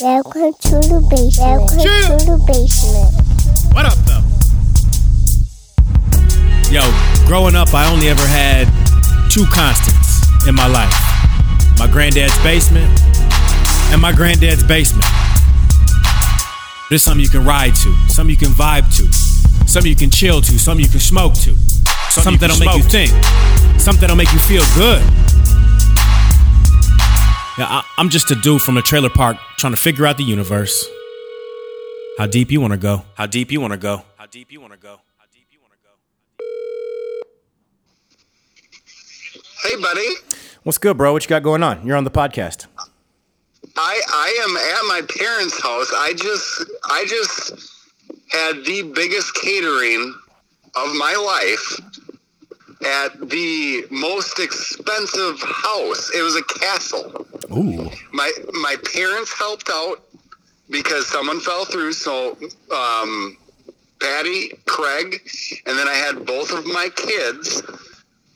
Welcome to the basement. Welcome Chill. to the basement. What up, though? Yo, growing up, I only ever had two constants in my life my granddad's basement and my granddad's basement. There's something you can ride to, something you can vibe to, something you can chill to, something you can smoke to, something, that'll make you think, something that'll make you feel good. Yeah, I, I'm just a dude from a trailer park trying to figure out the universe. How deep you want to go? How deep you want to go? How deep you want to go? How deep you want to go? Hey, buddy. What's good, bro? What you got going on? You're on the podcast. I I am at my parents' house. I just I just had the biggest catering of my life at the most expensive house. It was a castle. Ooh. My my parents helped out because someone fell through. So um, Patty, Craig, and then I had both of my kids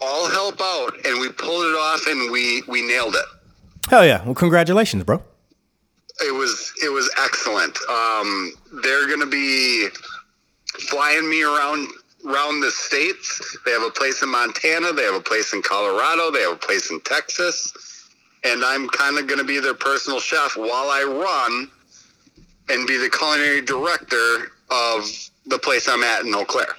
all help out, and we pulled it off, and we we nailed it. Hell yeah. Well, congratulations, bro. It was it was excellent. Um, they're gonna be flying me around around the states. They have a place in Montana. They have a place in Colorado. They have a place in Texas. And I'm kind of gonna be their personal chef while I run and be the culinary director of the place I'm at in Eau Claire.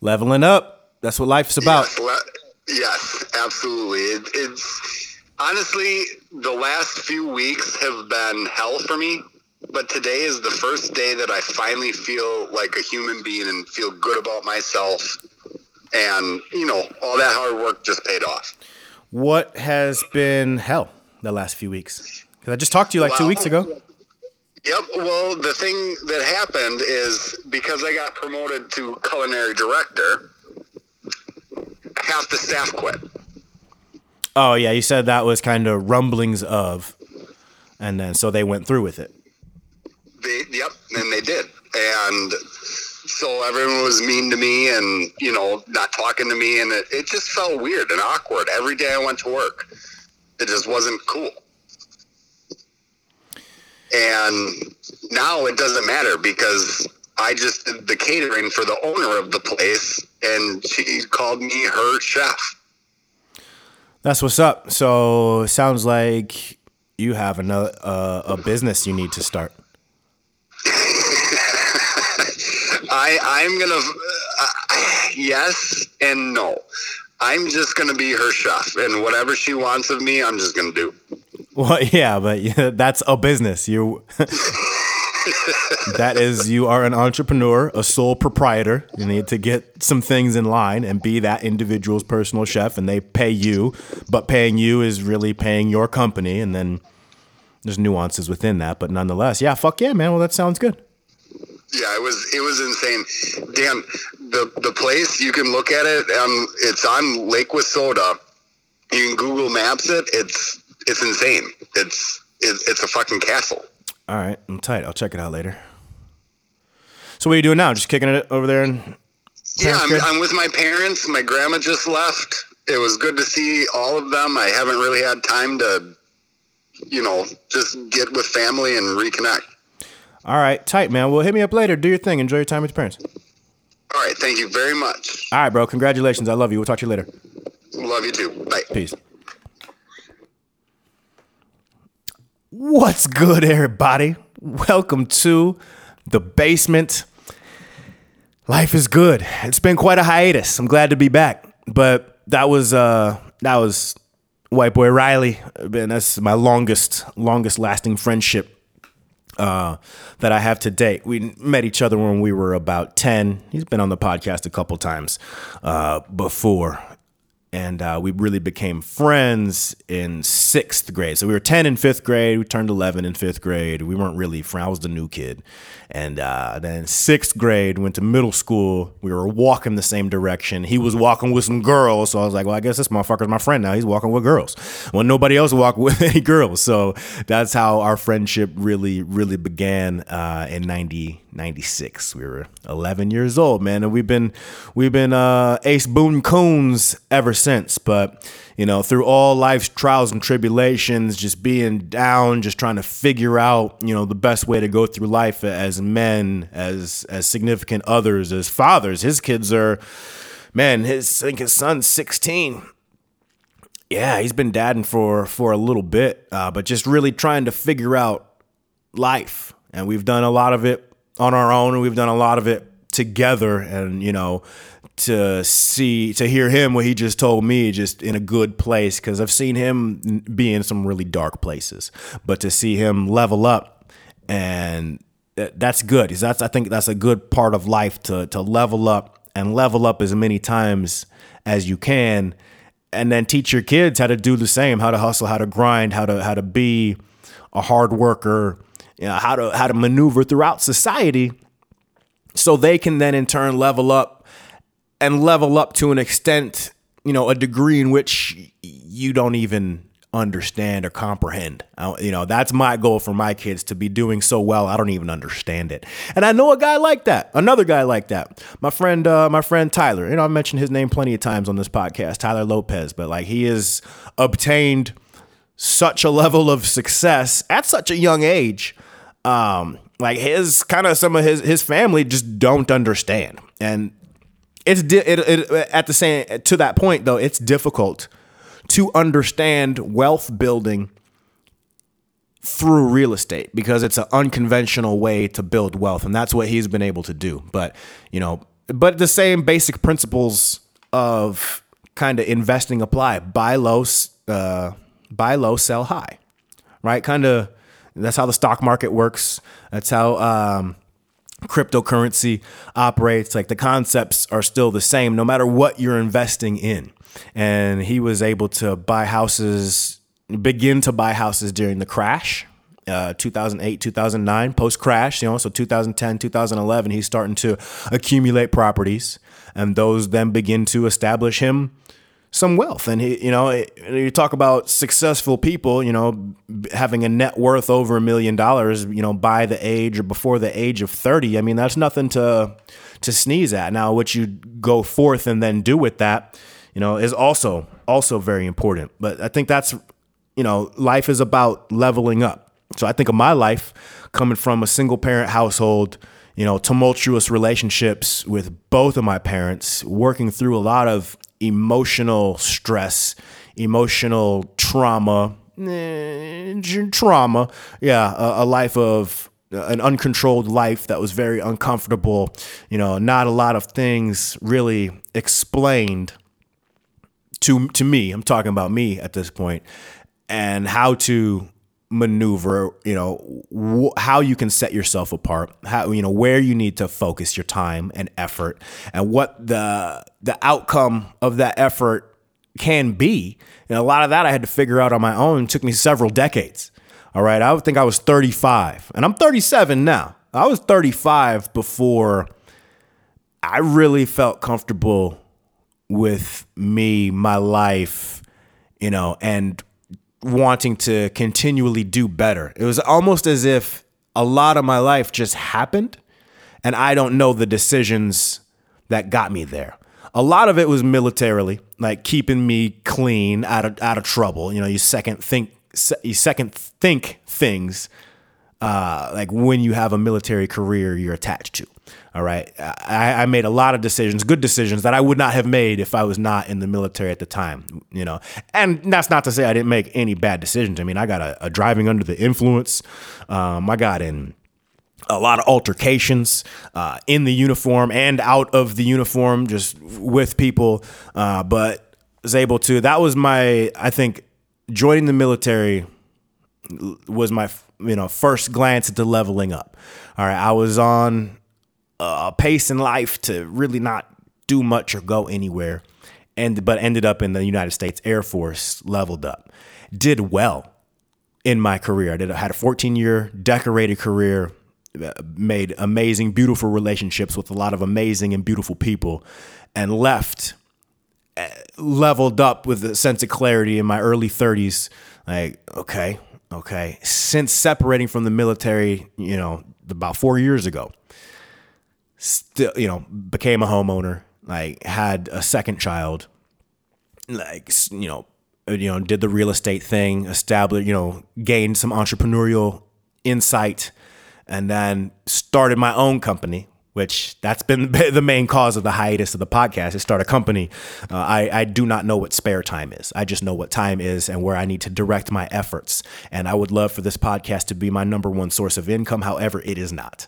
Leveling up. That's what life's about. Yes, le- yes, absolutely. It, it's honestly the last few weeks have been hell for me, but today is the first day that I finally feel like a human being and feel good about myself. And you know, all that hard work just paid off. What has been hell the last few weeks? Because I just talked to you like two weeks ago. Yep. Well, the thing that happened is because I got promoted to culinary director, half the staff quit. Oh, yeah. You said that was kind of rumblings of. And then so they went through with it. They, yep, and they did. And so everyone was mean to me and, you know, not talking to me. And it, it just felt weird and awkward every day I went to work. It just wasn't cool. And now it doesn't matter because I just did the catering for the owner of the place and she called me her chef. That's what's up. So sounds like you have another uh, a business you need to start. I I'm gonna uh, yes and no. I'm just gonna be her chef, and whatever she wants of me, I'm just gonna do. Well, yeah, but that's a business. You that is you are an entrepreneur, a sole proprietor. You need to get some things in line and be that individual's personal chef and they pay you, but paying you is really paying your company and then there's nuances within that, but nonetheless, yeah, fuck yeah, man. Well, that sounds good. Yeah, it was it was insane. Dan, the the place you can look at it. Um, it's on Lake Wissota. You can Google Maps it. It's it's insane. It's it's, it's a fucking castle. All right, I'm tight. I'll check it out later. So what are you doing now? Just kicking it over there and Yeah, I'm. I'm with my parents. My grandma just left. It was good to see all of them. I haven't really had time to, you know, just get with family and reconnect. All right, tight, man. Well, hit me up later. Do your thing. Enjoy your time with your parents. All right, thank you very much. All right, bro. Congratulations. I love you. We'll talk to you later. Love you too. Bye. Peace. What's good, everybody? Welcome to the basement. Life is good. It's been quite a hiatus. I'm glad to be back. But that was uh that was White Boy Riley. And that's my longest, longest lasting friendship uh, that I have to date. We met each other when we were about 10. He's been on the podcast a couple times uh, before. And uh, we really became friends in sixth grade. So we were 10 in fifth grade. We turned 11 in fifth grade. We weren't really friends. I was the new kid. And uh, then sixth grade, went to middle school. We were walking the same direction. He was walking with some girls. So I was like, well, I guess this motherfucker's my friend now. He's walking with girls. Well, nobody else walked with any girls. So that's how our friendship really, really began uh, in 90, 96. We were 11 years old, man, and we've been we've been uh, Ace Boone Coons ever since. But you know, through all life's trials and tribulations, just being down, just trying to figure out you know the best way to go through life as men, as as significant others, as fathers. His kids are, man, his I think his son's 16 yeah, he's been dadding for for a little bit, uh, but just really trying to figure out life. And we've done a lot of it on our own, and we've done a lot of it together. And you know, to see to hear him what he just told me, just in a good place, because I've seen him be in some really dark places, but to see him level up and that's good. That's I think that's a good part of life to to level up and level up as many times as you can and then teach your kids how to do the same, how to hustle, how to grind, how to how to be a hard worker, you know, how to how to maneuver throughout society so they can then in turn level up and level up to an extent, you know, a degree in which you don't even understand or comprehend. You know, that's my goal for my kids to be doing so well. I don't even understand it. And I know a guy like that, another guy like that. My friend, uh, my friend Tyler. You know, I mentioned his name plenty of times on this podcast, Tyler Lopez. But like, he has obtained such a level of success at such a young age. Um, like his kind of some of his his family just don't understand, and it's di- it, it, at the same to that point though. It's difficult to understand wealth building through real estate because it's an unconventional way to build wealth and that's what he's been able to do. But you know but the same basic principles of kind of investing apply. Buy low uh, buy low sell high right? Kind of that's how the stock market works. That's how um, cryptocurrency operates. Like the concepts are still the same no matter what you're investing in. And he was able to buy houses, begin to buy houses during the crash. Uh, 2008, 2009, post crash, you know, so 2010, 2011, he's starting to accumulate properties, and those then begin to establish him some wealth. And he, you know, you talk about successful people, you know, having a net worth over a million dollars, you know, by the age or before the age of 30. I mean, that's nothing to to sneeze at. Now, what you go forth and then do with that you know, is also also very important. But I think that's you know, life is about leveling up. So I think of my life coming from a single parent household, you know, tumultuous relationships with both of my parents, working through a lot of emotional stress, emotional trauma, eh, trauma. Yeah, a, a life of an uncontrolled life that was very uncomfortable. You know, not a lot of things really explained to to me, I'm talking about me at this point, and how to maneuver, you know, wh- how you can set yourself apart, how you know where you need to focus your time and effort, and what the the outcome of that effort can be. And a lot of that I had to figure out on my own. It took me several decades. All right, I would think I was 35, and I'm 37 now. I was 35 before I really felt comfortable with me, my life, you know, and wanting to continually do better. It was almost as if a lot of my life just happened and I don't know the decisions that got me there. A lot of it was militarily, like keeping me clean, out of out of trouble. You know, you second think you second think things uh, like when you have a military career you're attached to. All right. I, I, made a lot of decisions, good decisions that I would not have made if I was not in the military at the time, you know. And that's not to say I didn't make any bad decisions. I mean, I got a, a driving under the influence. Um, I got in a lot of altercations uh, in the uniform and out of the uniform, just with people. Uh, but was able to, that was my, I think, joining the military was my, you know, first glance at the leveling up. All right. I was on a pace in life to really not do much or go anywhere, and but ended up in the United States Air Force, leveled up, did well in my career. I did had a 14 year decorated career, made amazing, beautiful relationships with a lot of amazing and beautiful people, and left eh, leveled up with a sense of clarity in my early 30s. Like, okay, okay. Since separating from the military, you know, about four years ago. Still, you know, became a homeowner, like had a second child, like you know, you know, did the real estate thing, established, you know, gained some entrepreneurial insight, and then started my own company. Which that's been the main cause of the hiatus of the podcast. Is start a company. Uh, I I do not know what spare time is. I just know what time is and where I need to direct my efforts. And I would love for this podcast to be my number one source of income. However, it is not.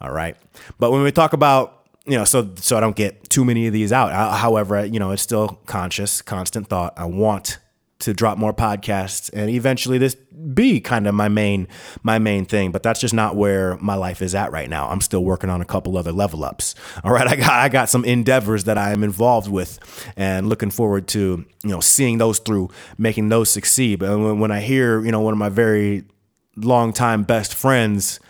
All right. But when we talk about, you know, so so I don't get too many of these out. Uh, however, you know, it's still conscious, constant thought. I want to drop more podcasts and eventually this be kind of my main my main thing but that's just not where my life is at right now. I'm still working on a couple other level ups. All right i got i got some endeavors that i am involved with and looking forward to you know seeing those through making those succeed. But when, when i hear you know one of my very long time best friends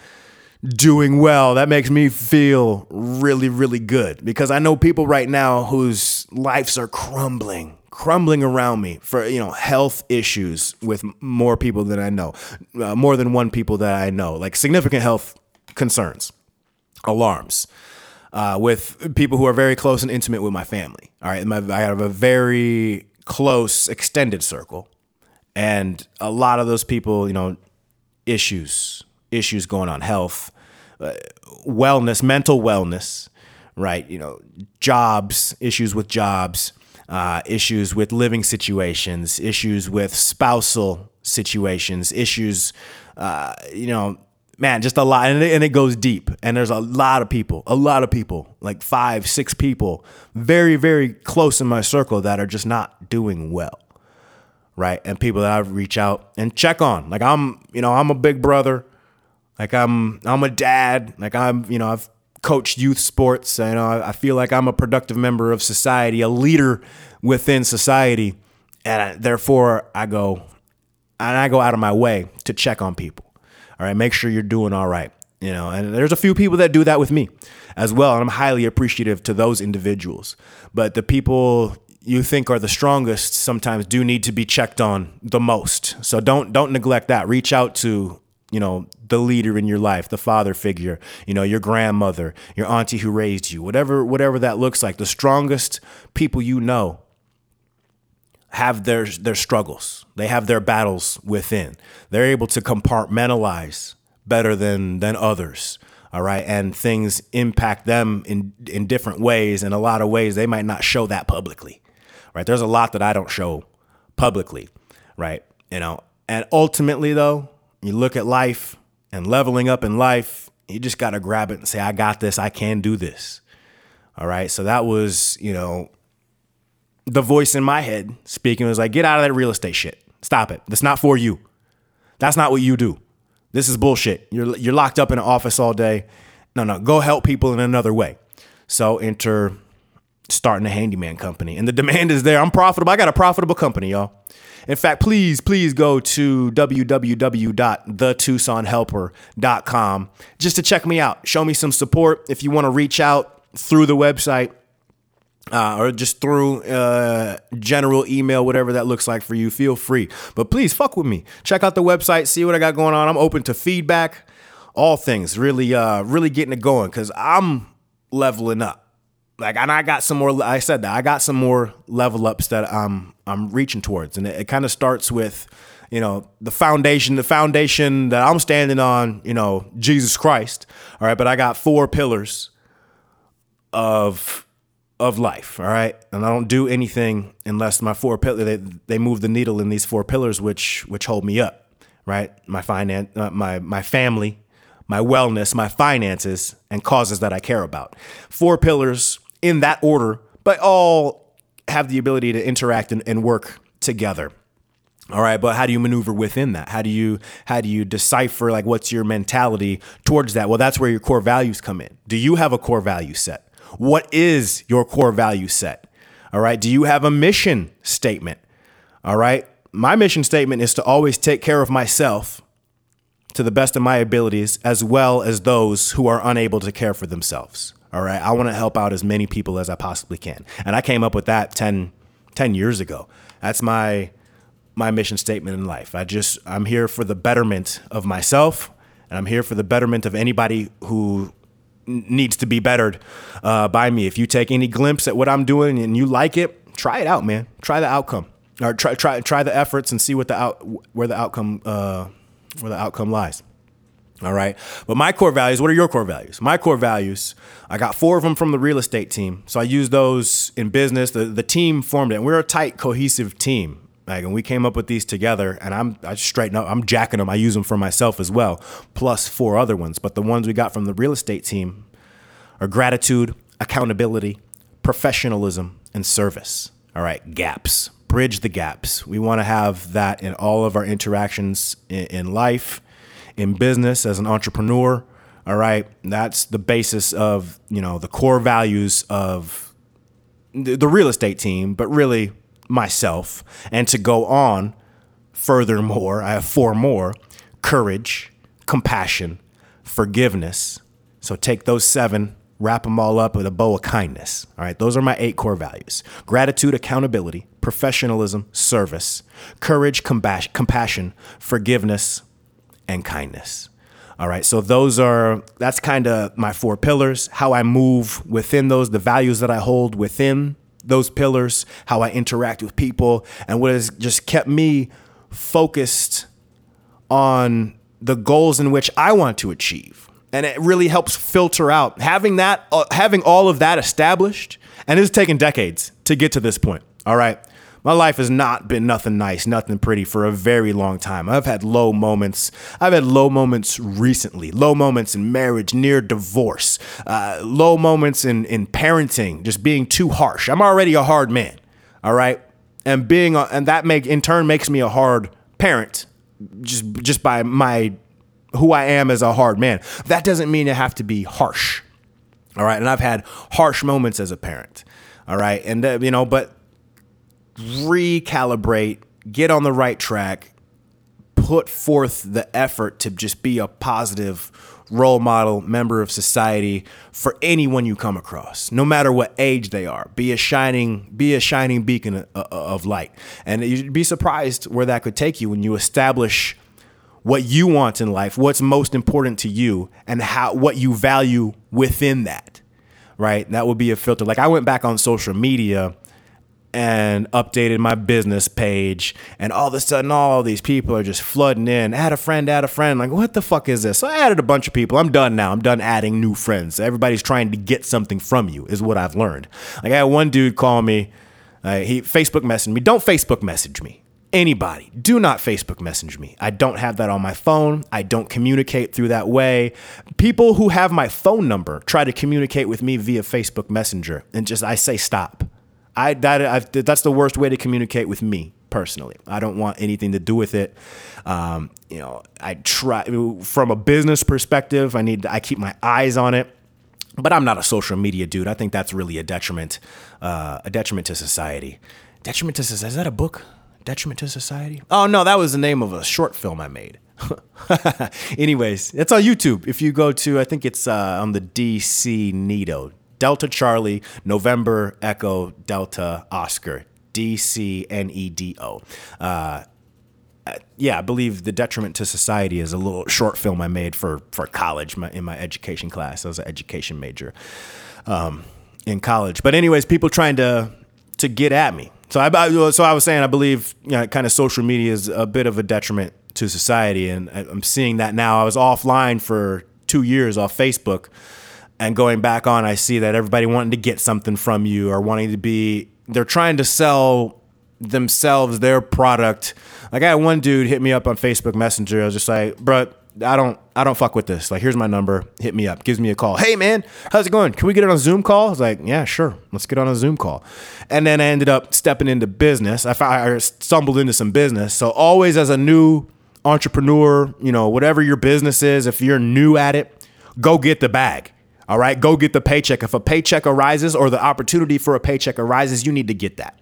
doing well, that makes me feel really, really good because I know people right now whose lives are crumbling, crumbling around me for you know health issues with more people than I know, uh, more than one people that I know, like significant health concerns, alarms. Uh, with people who are very close and intimate with my family. All right, my, I have a very close extended circle, and a lot of those people, you know, issues, issues going on, health, uh, wellness, mental wellness, right? You know, jobs, issues with jobs, uh, issues with living situations, issues with spousal situations, issues, uh, you know, man, just a lot. And it, and it goes deep. And there's a lot of people, a lot of people, like five, six people, very, very close in my circle that are just not doing well right? And people that I reach out and check on. Like I'm, you know, I'm a big brother. Like I'm, I'm a dad. Like I'm, you know, I've coached youth sports. You know, I, I feel like I'm a productive member of society, a leader within society, and I, therefore I go, and I go out of my way to check on people. All right, make sure you're doing all right. You know, and there's a few people that do that with me as well, and I'm highly appreciative to those individuals. But the people you think are the strongest sometimes do need to be checked on the most. So don't don't neglect that. Reach out to you know the leader in your life, the father figure, you know your grandmother, your auntie who raised you, whatever whatever that looks like. The strongest people you know have their their struggles. They have their battles within. They're able to compartmentalize better than than others. All right, and things impact them in in different ways. In a lot of ways, they might not show that publicly. Right? There's a lot that I don't show publicly. Right? You know, and ultimately though, you look at life and leveling up in life. You just got to grab it and say, "I got this. I can do this." All right. So that was, you know, the voice in my head speaking was like, get out of that real estate shit. Stop it. That's not for you. That's not what you do. This is bullshit. You're you're locked up in an office all day. No, no, go help people in another way. So enter starting a handyman company. And the demand is there. I'm profitable. I got a profitable company, y'all. In fact, please, please go to www.thetucsonhelper.com just to check me out. Show me some support. If you want to reach out through the website, uh, or just through uh, general email, whatever that looks like for you, feel free. But please fuck with me. Check out the website, see what I got going on. I'm open to feedback, all things. Really, uh, really getting it going because I'm leveling up. Like, and I got some more. I said that I got some more level ups that I'm I'm reaching towards, and it, it kind of starts with, you know, the foundation. The foundation that I'm standing on, you know, Jesus Christ. All right, but I got four pillars of of life. All right, and I don't do anything unless my four pillars they, they move the needle in these four pillars, which which hold me up. Right, my finance, uh, my my family, my wellness, my finances, and causes that I care about. Four pillars in that order, but all have the ability to interact and, and work together. All right, but how do you maneuver within that? How do you how do you decipher like what's your mentality towards that? Well, that's where your core values come in. Do you have a core value set? What is your core value set? All right, do you have a mission statement? All right? My mission statement is to always take care of myself to the best of my abilities as well as those who are unable to care for themselves. All right, I want to help out as many people as I possibly can. And I came up with that 10 10 years ago. That's my my mission statement in life. I just I'm here for the betterment of myself and I'm here for the betterment of anybody who needs to be bettered uh, by me. If you take any glimpse at what I'm doing and you like it, try it out, man. Try the outcome, or try try try the efforts and see what the out where the outcome uh, where the outcome lies. All right. But my core values, what are your core values? My core values, I got four of them from the real estate team. So I use those in business. The, the team formed it. And we're a tight, cohesive team. Like, and we came up with these together, and I'm I straighten up. I'm jacking them. I use them for myself as well, plus four other ones. But the ones we got from the real estate team are gratitude, accountability, professionalism, and service. All right, gaps. Bridge the gaps. We want to have that in all of our interactions in, in life, in business, as an entrepreneur. All right, that's the basis of you know the core values of the real estate team, but really myself. And to go on, furthermore, I have four more courage, compassion, forgiveness. So take those seven, wrap them all up with a bow of kindness. All right, those are my eight core values gratitude, accountability, professionalism, service, courage, compas- compassion, forgiveness, and kindness. All right, so those are that's kind of my four pillars, how I move within those, the values that I hold within those pillars, how I interact with people, and what has just kept me focused on the goals in which I want to achieve. And it really helps filter out having that, uh, having all of that established. And it's taken decades to get to this point. All right. My life has not been nothing nice, nothing pretty for a very long time. I've had low moments. I've had low moments recently, low moments in marriage, near divorce, uh, low moments in, in parenting, just being too harsh. I'm already a hard man. All right. And being, a, and that make in turn makes me a hard parent just, just by my, who I am as a hard man. That doesn't mean I have to be harsh. All right. And I've had harsh moments as a parent. All right. And, uh, you know, but recalibrate, get on the right track, put forth the effort to just be a positive role model, member of society for anyone you come across, no matter what age they are. Be a shining, be a shining beacon of, of light, and you'd be surprised where that could take you when you establish what you want in life, what's most important to you, and how what you value within that. Right, that would be a filter. Like I went back on social media and updated my business page. And all of a sudden all these people are just flooding in. Add a friend add a friend. Like what the fuck is this? So i added a bunch of people. I'm done now. I'm done adding new friends. Everybody's trying to get something from you is what i've learned. Like i had one dude call me. Uh, he facebook messaged me. Don't facebook message me. Anybody. Do not facebook message me. I don't have that on my phone. I don't communicate through that way. People who have my phone number try to communicate with me via facebook messenger and just i say stop I that I, that's the worst way to communicate with me personally. I don't want anything to do with it. Um, you know, I try from a business perspective. I need I keep my eyes on it, but I'm not a social media dude. I think that's really a detriment, uh, a detriment to society. Detriment to society. Is that a book? Detriment to society? Oh no, that was the name of a short film I made. Anyways, it's on YouTube. If you go to, I think it's uh, on the DC Neato Delta Charlie, November Echo Delta Oscar, D C N E D O. Uh, yeah, I believe the detriment to society is a little short film I made for for college my, in my education class. I was an education major um, in college. But anyways, people trying to to get at me. So I so I was saying I believe you know, kind of social media is a bit of a detriment to society, and I'm seeing that now. I was offline for two years off Facebook and going back on, I see that everybody wanting to get something from you or wanting to be, they're trying to sell themselves, their product. Like I had one dude hit me up on Facebook Messenger. I was just like, bro, I don't, I don't fuck with this. Like, here's my number. Hit me up. Gives me a call. Hey man, how's it going? Can we get on a Zoom call? I was like, yeah, sure. Let's get on a Zoom call. And then I ended up stepping into business. I, I stumbled into some business. So always as a new entrepreneur, you know, whatever your business is, if you're new at it, go get the bag all right, go get the paycheck. If a paycheck arises or the opportunity for a paycheck arises, you need to get that.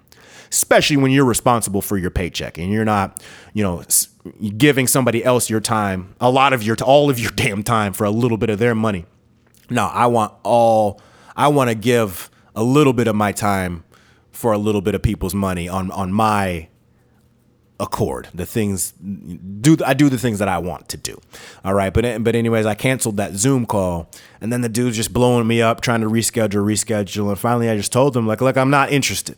Especially when you're responsible for your paycheck and you're not, you know, giving somebody else your time, a lot of your all of your damn time for a little bit of their money. No, I want all I want to give a little bit of my time for a little bit of people's money on on my accord. The things do I do the things that I want to do. All right, but but anyways, I canceled that Zoom call, and then the dude's just blowing me up, trying to reschedule, reschedule, and finally I just told him like, look, I'm not interested.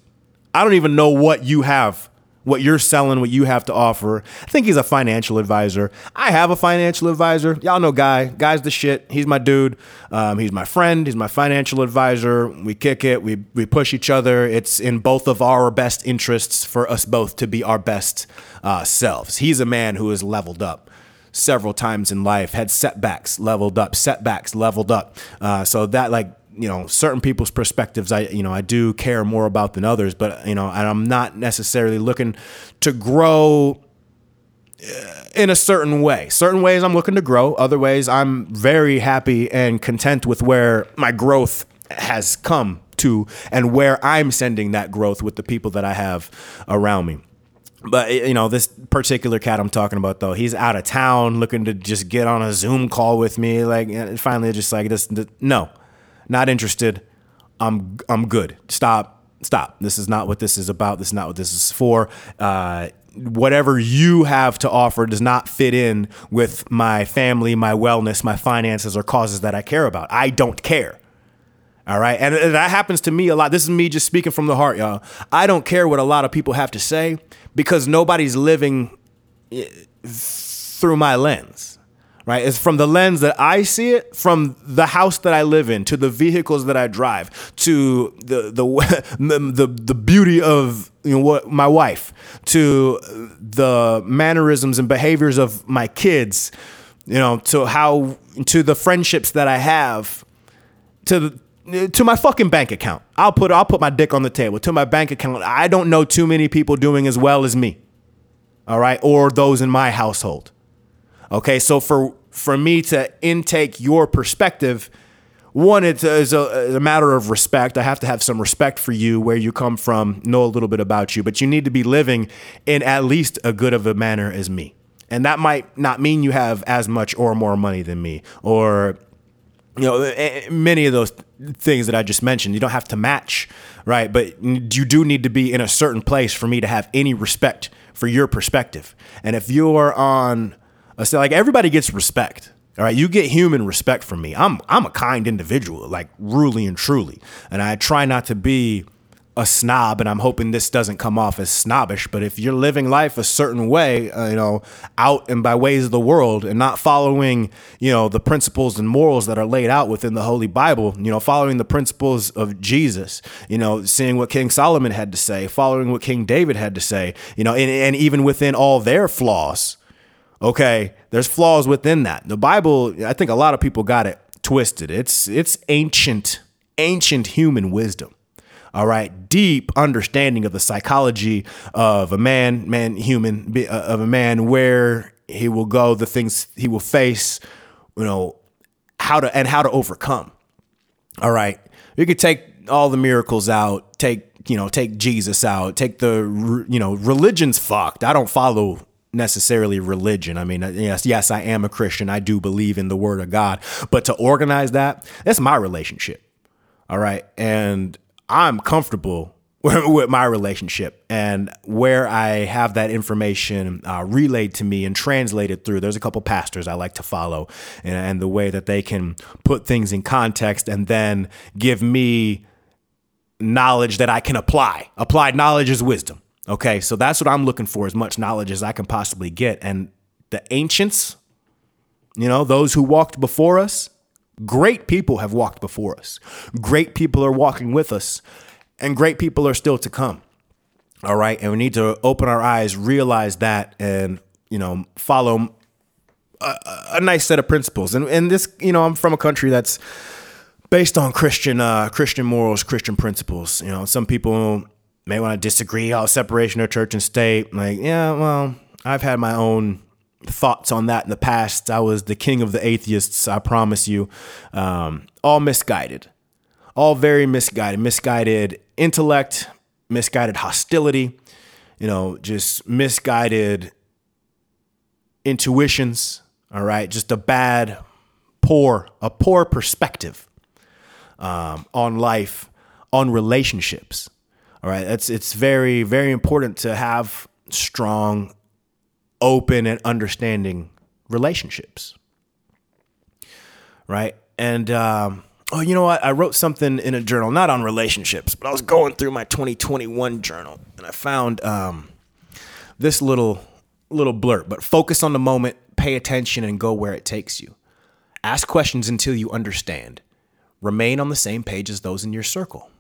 I don't even know what you have what you're selling, what you have to offer. I think he's a financial advisor. I have a financial advisor. Y'all know Guy. Guy's the shit. He's my dude. Um, he's my friend. He's my financial advisor. We kick it. We we push each other. It's in both of our best interests for us both to be our best uh, selves. He's a man who has leveled up several times in life, had setbacks, leveled up, setbacks, leveled up. Uh, so that like you know certain people's perspectives i you know i do care more about than others but you know and i'm not necessarily looking to grow uh, in a certain way. Certain ways i'm looking to grow other ways i'm very happy and content with where my growth has come to and where i'm sending that growth with the people that i have around me. But you know this particular cat i'm talking about though he's out of town looking to just get on a zoom call with me like finally just like this no not interested. I'm I'm good. Stop. Stop. This is not what this is about. This is not what this is for. Uh, whatever you have to offer does not fit in with my family, my wellness, my finances, or causes that I care about. I don't care. All right. And that happens to me a lot. This is me just speaking from the heart, y'all. I don't care what a lot of people have to say because nobody's living eh, through my lens right? It's from the lens that I see it, from the house that I live in, to the vehicles that I drive, to the the the, the beauty of you know what my wife, to the mannerisms and behaviors of my kids, you know, to how to the friendships that I have, to the to my fucking bank account. I'll put I'll put my dick on the table. To my bank account. I don't know too many people doing as well as me. All right? Or those in my household. Okay, so for for me to intake your perspective, one, it's uh, a, it's a, a, matter of respect. I have to have some respect for you, where you come from, know a little bit about you, but you need to be living in at least a good of a manner as me. And that might not mean you have as much or more money than me, or you know, many of those things that I just mentioned. You don't have to match, right? But you do need to be in a certain place for me to have any respect for your perspective. And if you're on so like everybody gets respect. All right, you get human respect from me. I'm I'm a kind individual, like really and truly, and I try not to be a snob. And I'm hoping this doesn't come off as snobbish. But if you're living life a certain way, uh, you know, out and by ways of the world, and not following, you know, the principles and morals that are laid out within the Holy Bible, you know, following the principles of Jesus, you know, seeing what King Solomon had to say, following what King David had to say, you know, and, and even within all their flaws Okay, there's flaws within that. The Bible, I think a lot of people got it twisted. It's it's ancient ancient human wisdom. All right, deep understanding of the psychology of a man, man, human, uh, of a man, where he will go, the things he will face, you know, how to and how to overcome. All right, you could take all the miracles out, take you know, take Jesus out, take the you know, religion's fucked. I don't follow necessarily religion. I mean, yes, yes, I am a Christian. I do believe in the word of God, but to organize that, that's my relationship. All right. And I'm comfortable with my relationship and where I have that information uh, relayed to me and translated through. There's a couple pastors I like to follow and, and the way that they can put things in context and then give me knowledge that I can apply. Applied knowledge is wisdom. Okay, so that's what I'm looking for as much knowledge as I can possibly get. And the ancients, you know, those who walked before us, great people have walked before us. Great people are walking with us, and great people are still to come. All right, and we need to open our eyes, realize that, and, you know, follow a, a nice set of principles. And, and this, you know, I'm from a country that's based on Christian uh, Christian morals, Christian principles. You know, some people may want to disagree on separation of church and state. Like, yeah, well, I've had my own thoughts on that in the past. I was the king of the atheists, I promise you. Um, all misguided, all very misguided, misguided intellect, misguided hostility, you know, just misguided intuitions. All right, just a bad, poor, a poor perspective um, on life, on relationships. All right, it's it's very very important to have strong, open, and understanding relationships. Right. And, um, oh, you know what? I wrote something in a journal, not on relationships, but I was going through my 2021 journal and I found um, this little little blurb. But focus on the moment, pay attention, and go where it takes you. Ask questions until you understand. Remain on the same page as those in your circle.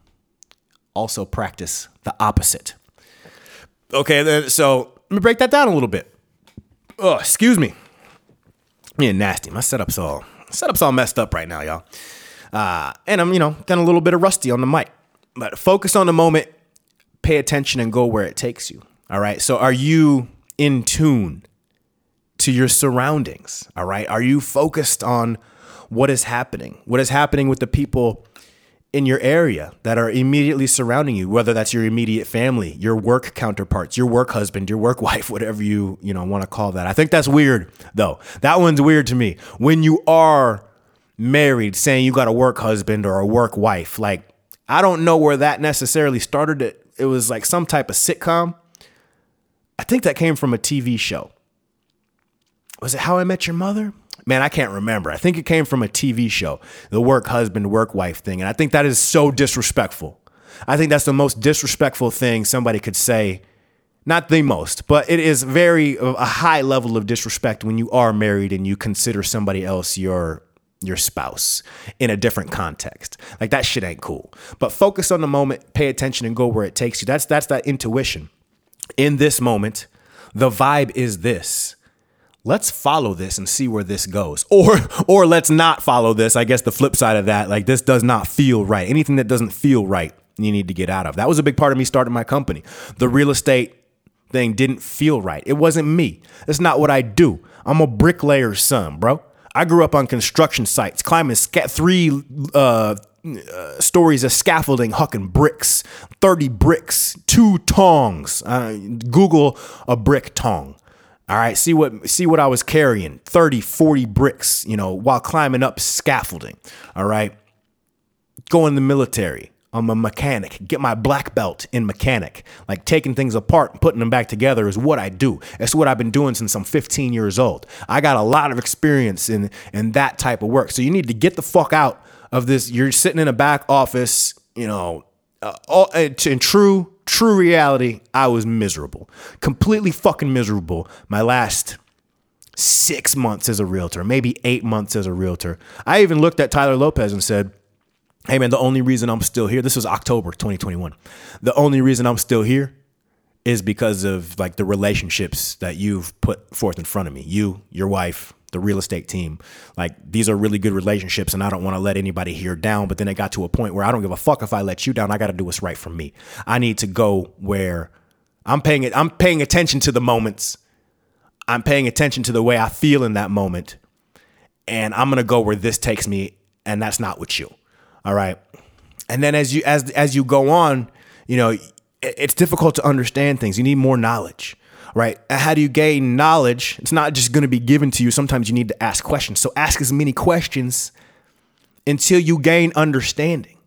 Also, practice the opposite. Okay, then, so let me break that down a little bit. Oh, excuse me. Yeah, nasty. My setup's all setup's all messed up right now, y'all. Uh, and I'm, you know, getting a little bit of rusty on the mic. But focus on the moment, pay attention, and go where it takes you. All right. So, are you in tune to your surroundings? All right. Are you focused on what is happening? What is happening with the people in your area that are immediately surrounding you, whether that's your immediate family, your work counterparts, your work husband, your work wife, whatever you, you know, want to call that. I think that's weird though. That one's weird to me. When you are married saying you got a work husband or a work wife, like I don't know where that necessarily started. It, it was like some type of sitcom. I think that came from a TV show. Was it How I Met Your Mother? Man, I can't remember. I think it came from a TV show, the work husband, work wife thing. And I think that is so disrespectful. I think that's the most disrespectful thing somebody could say. Not the most, but it is very a high level of disrespect when you are married and you consider somebody else your your spouse in a different context. Like that shit ain't cool. But focus on the moment, pay attention and go where it takes you. That's that's that intuition. In this moment, the vibe is this let's follow this and see where this goes. Or or let's not follow this. I guess the flip side of that like this does not feel right. Anything that doesn't feel right you need to get out of. That was a big part of me starting my company. The real estate thing didn't feel right. It wasn't me. It's not what i do. I'm a bricklayer's son bro. I grew up on construction sites climbing sca- three uh, uh, stories of scaffolding, hucking bricks, 30 bricks, two tongs. Uh, Google a brick tong. All right, see what see what I was carrying, 30, 40 bricks, you know, while climbing up scaffolding. All right. Go in the military. I'm a mechanic. Get my black belt in mechanic. Like taking things apart and putting them back together is what I do. That's what I've been doing since I'm 15 years old. I got a lot of experience in in that type of work. So you need to get the fuck out of this. You're sitting in a back office, you know, uh, all, in true true reality, I was miserable, completely fucking miserable. My last six months as a realtor, maybe eight months as a realtor. I even looked at Tyler Lopez and said, Hey man, the only reason I'm still here, this was October 2021. The only reason I'm still here is because of like the relationships that you've put forth in front of me. You, your wife, the real estate team. Like these are really good relationships and I don't want to let anybody here down. But then it got to a point where I don't give a fuck if I let you down. I got to do what's right for me. I need to go where I'm paying it. I'm paying attention to the moments. I'm paying attention to the way I feel in that moment. And I'm going to go where this takes me. And that's not with you. All right. And then as you, as, as you go on, you know, it's difficult to understand things. You need more knowledge right? How do you gain knowledge? It's not just going to be given to you. Sometimes you need to ask questions. So ask as many questions until you gain understanding.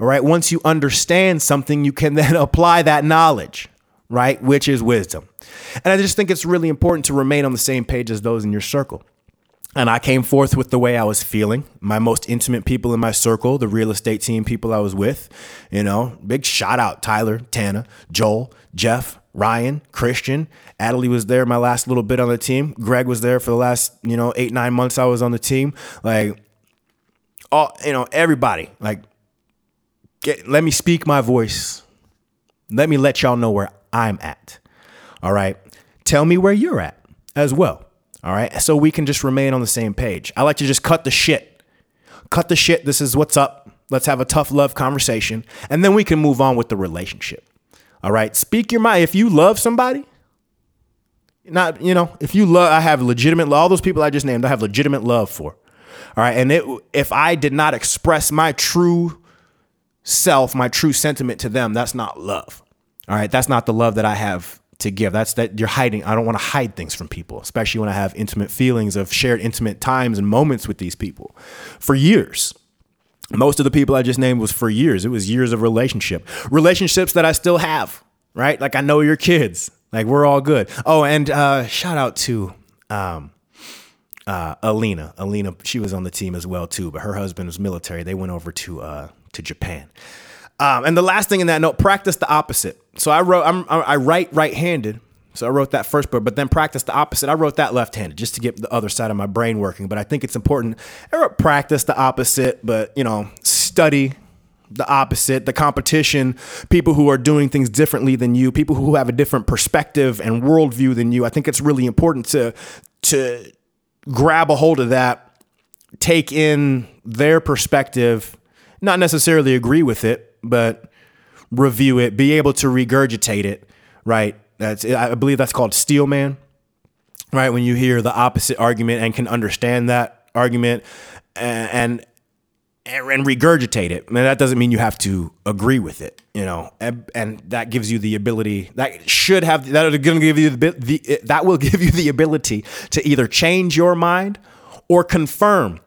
All right. Once you understand something, you can then apply that knowledge, right? Which is wisdom. And I just think it's really important to remain on the same page as those in your circle. And I came forth with the way I was feeling. My most intimate people in my circle, the real estate team people I was with, you know, big shout out Tyler, Tana, Joel, Jeff, Ryan, Christian, Adelie was there my last little bit on the team. Greg was there for the last, you know, eight, nine months I was on the team. Like, all, you know, everybody, like, get, let me speak my voice. Let me let y'all know where I'm at. All right. Tell me where you're at as well. All right. So we can just remain on the same page. I like to just cut the shit. Cut the shit. This is what's up. Let's have a tough love conversation. And then we can move on with the relationship. All right. Speak your mind. If you love somebody, not, you know, if you love, I have legitimate, love. all those people I just named, I have legitimate love for. All right. And it, if I did not express my true self, my true sentiment to them, that's not love. All right. That's not the love that I have to give. That's that you're hiding. I don't want to hide things from people, especially when I have intimate feelings of shared intimate times and moments with these people for years. Most of the people I just named was for years. It was years of relationship. Relationships that I still have, right? Like I know your kids. Like we're all good. Oh, and uh, shout out to um, uh, Alina. Alina, she was on the team as well too, but her husband was military. They went over to uh, to Japan. Um, and the last thing in that note, practice the opposite. So I wrote, I'm, I write right-handed. So I wrote that first book, but then practice the opposite. I wrote that left-handed just to get the other side of my brain working. But I think it's important. I wrote practice the opposite, but you know, study the opposite, the competition, people who are doing things differently than you, people who have a different perspective and worldview than you. I think it's really important to to grab a hold of that, take in their perspective, not necessarily agree with it, but review it, be able to regurgitate it, right? That's I believe that's called steelman, right? When you hear the opposite argument and can understand that argument and and, and regurgitate it. That doesn't mean you have to agree with it, you know. And, and that gives you the ability. That should have that to give you the, the that will give you the ability to either change your mind or confirm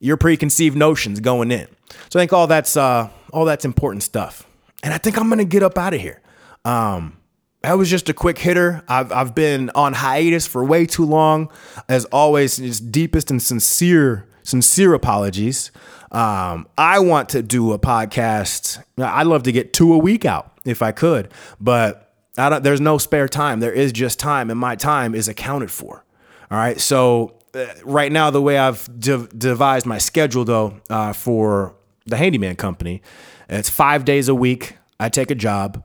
your preconceived notions going in. So I think all that's uh, all that's important stuff. And I think I'm gonna get up out of here. Um, that was just a quick hitter. I've I've been on hiatus for way too long. As always, just deepest and sincere sincere apologies. Um, I want to do a podcast. I'd love to get two a week out if I could, but I don't, there's no spare time. There is just time, and my time is accounted for. All right. So uh, right now, the way I've de- devised my schedule, though, uh, for the handyman company, it's five days a week. I take a job.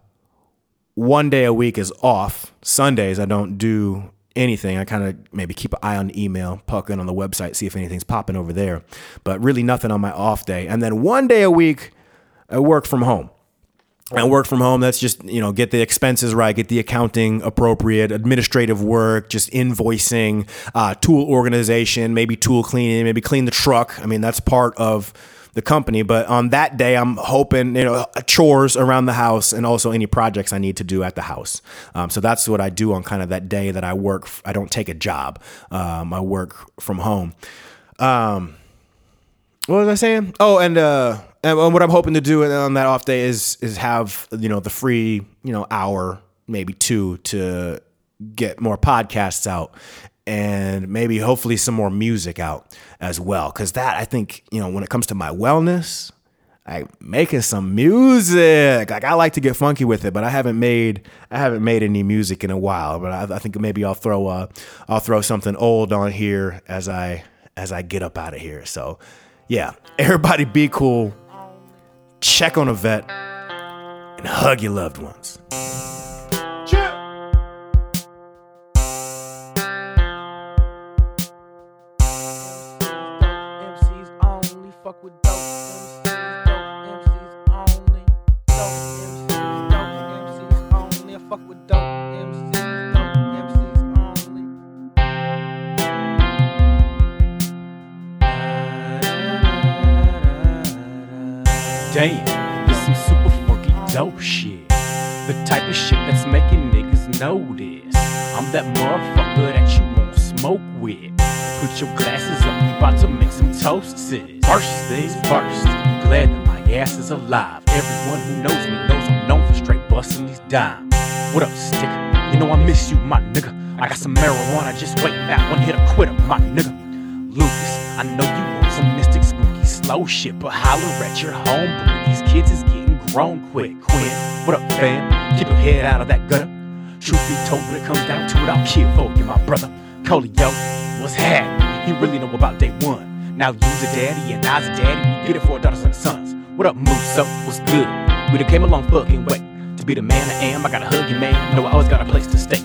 One day a week is off. Sundays I don't do anything. I kind of maybe keep an eye on email, poke in on the website, see if anything's popping over there. But really nothing on my off day. And then one day a week, I work from home. And work from home, that's just, you know, get the expenses right, get the accounting appropriate, administrative work, just invoicing, uh, tool organization, maybe tool cleaning, maybe clean the truck. I mean, that's part of the company. But on that day, I'm hoping, you know, chores around the house and also any projects I need to do at the house. Um, so that's what I do on kind of that day that I work. I don't take a job. Um, I work from home. Um, what was I saying? Oh, and, uh, and what I'm hoping to do on that off day is is have you know the free you know hour maybe two to get more podcasts out and maybe hopefully some more music out as well. Cause that I think, you know, when it comes to my wellness, I making some music. Like I like to get funky with it, but I haven't made I haven't made any music in a while. But I, I think maybe I'll throw uh I'll throw something old on here as I as I get up out of here. So yeah, everybody be cool. Check on a vet and hug your loved ones. Know this. I'm that motherfucker that you won't smoke with. Put your glasses up, we about to make some toasts. First things first, I'm glad that my ass is alive. Everyone who knows me knows I'm known for straight busting these dimes. What up, stick? You know I miss you, my nigga. I got some marijuana just waiting out, one hit a quitter, my nigga. Lucas, I know you want some mystic, spooky, slow shit, but holler at your homeboy. These kids is getting grown quick. Quinn, what up, fam? Keep your head out of that gutter. Truth be told, when it comes down to it, I'm here for you, my brother. Colio, what's happening? He really know about day one. Now you's a daddy and I's a daddy. We get it for our daughters and sons. What up, Moose? Up, what's good? We done came a long fucking way. To be the man I am, I gotta hug you, man. Know I always got a place to stay.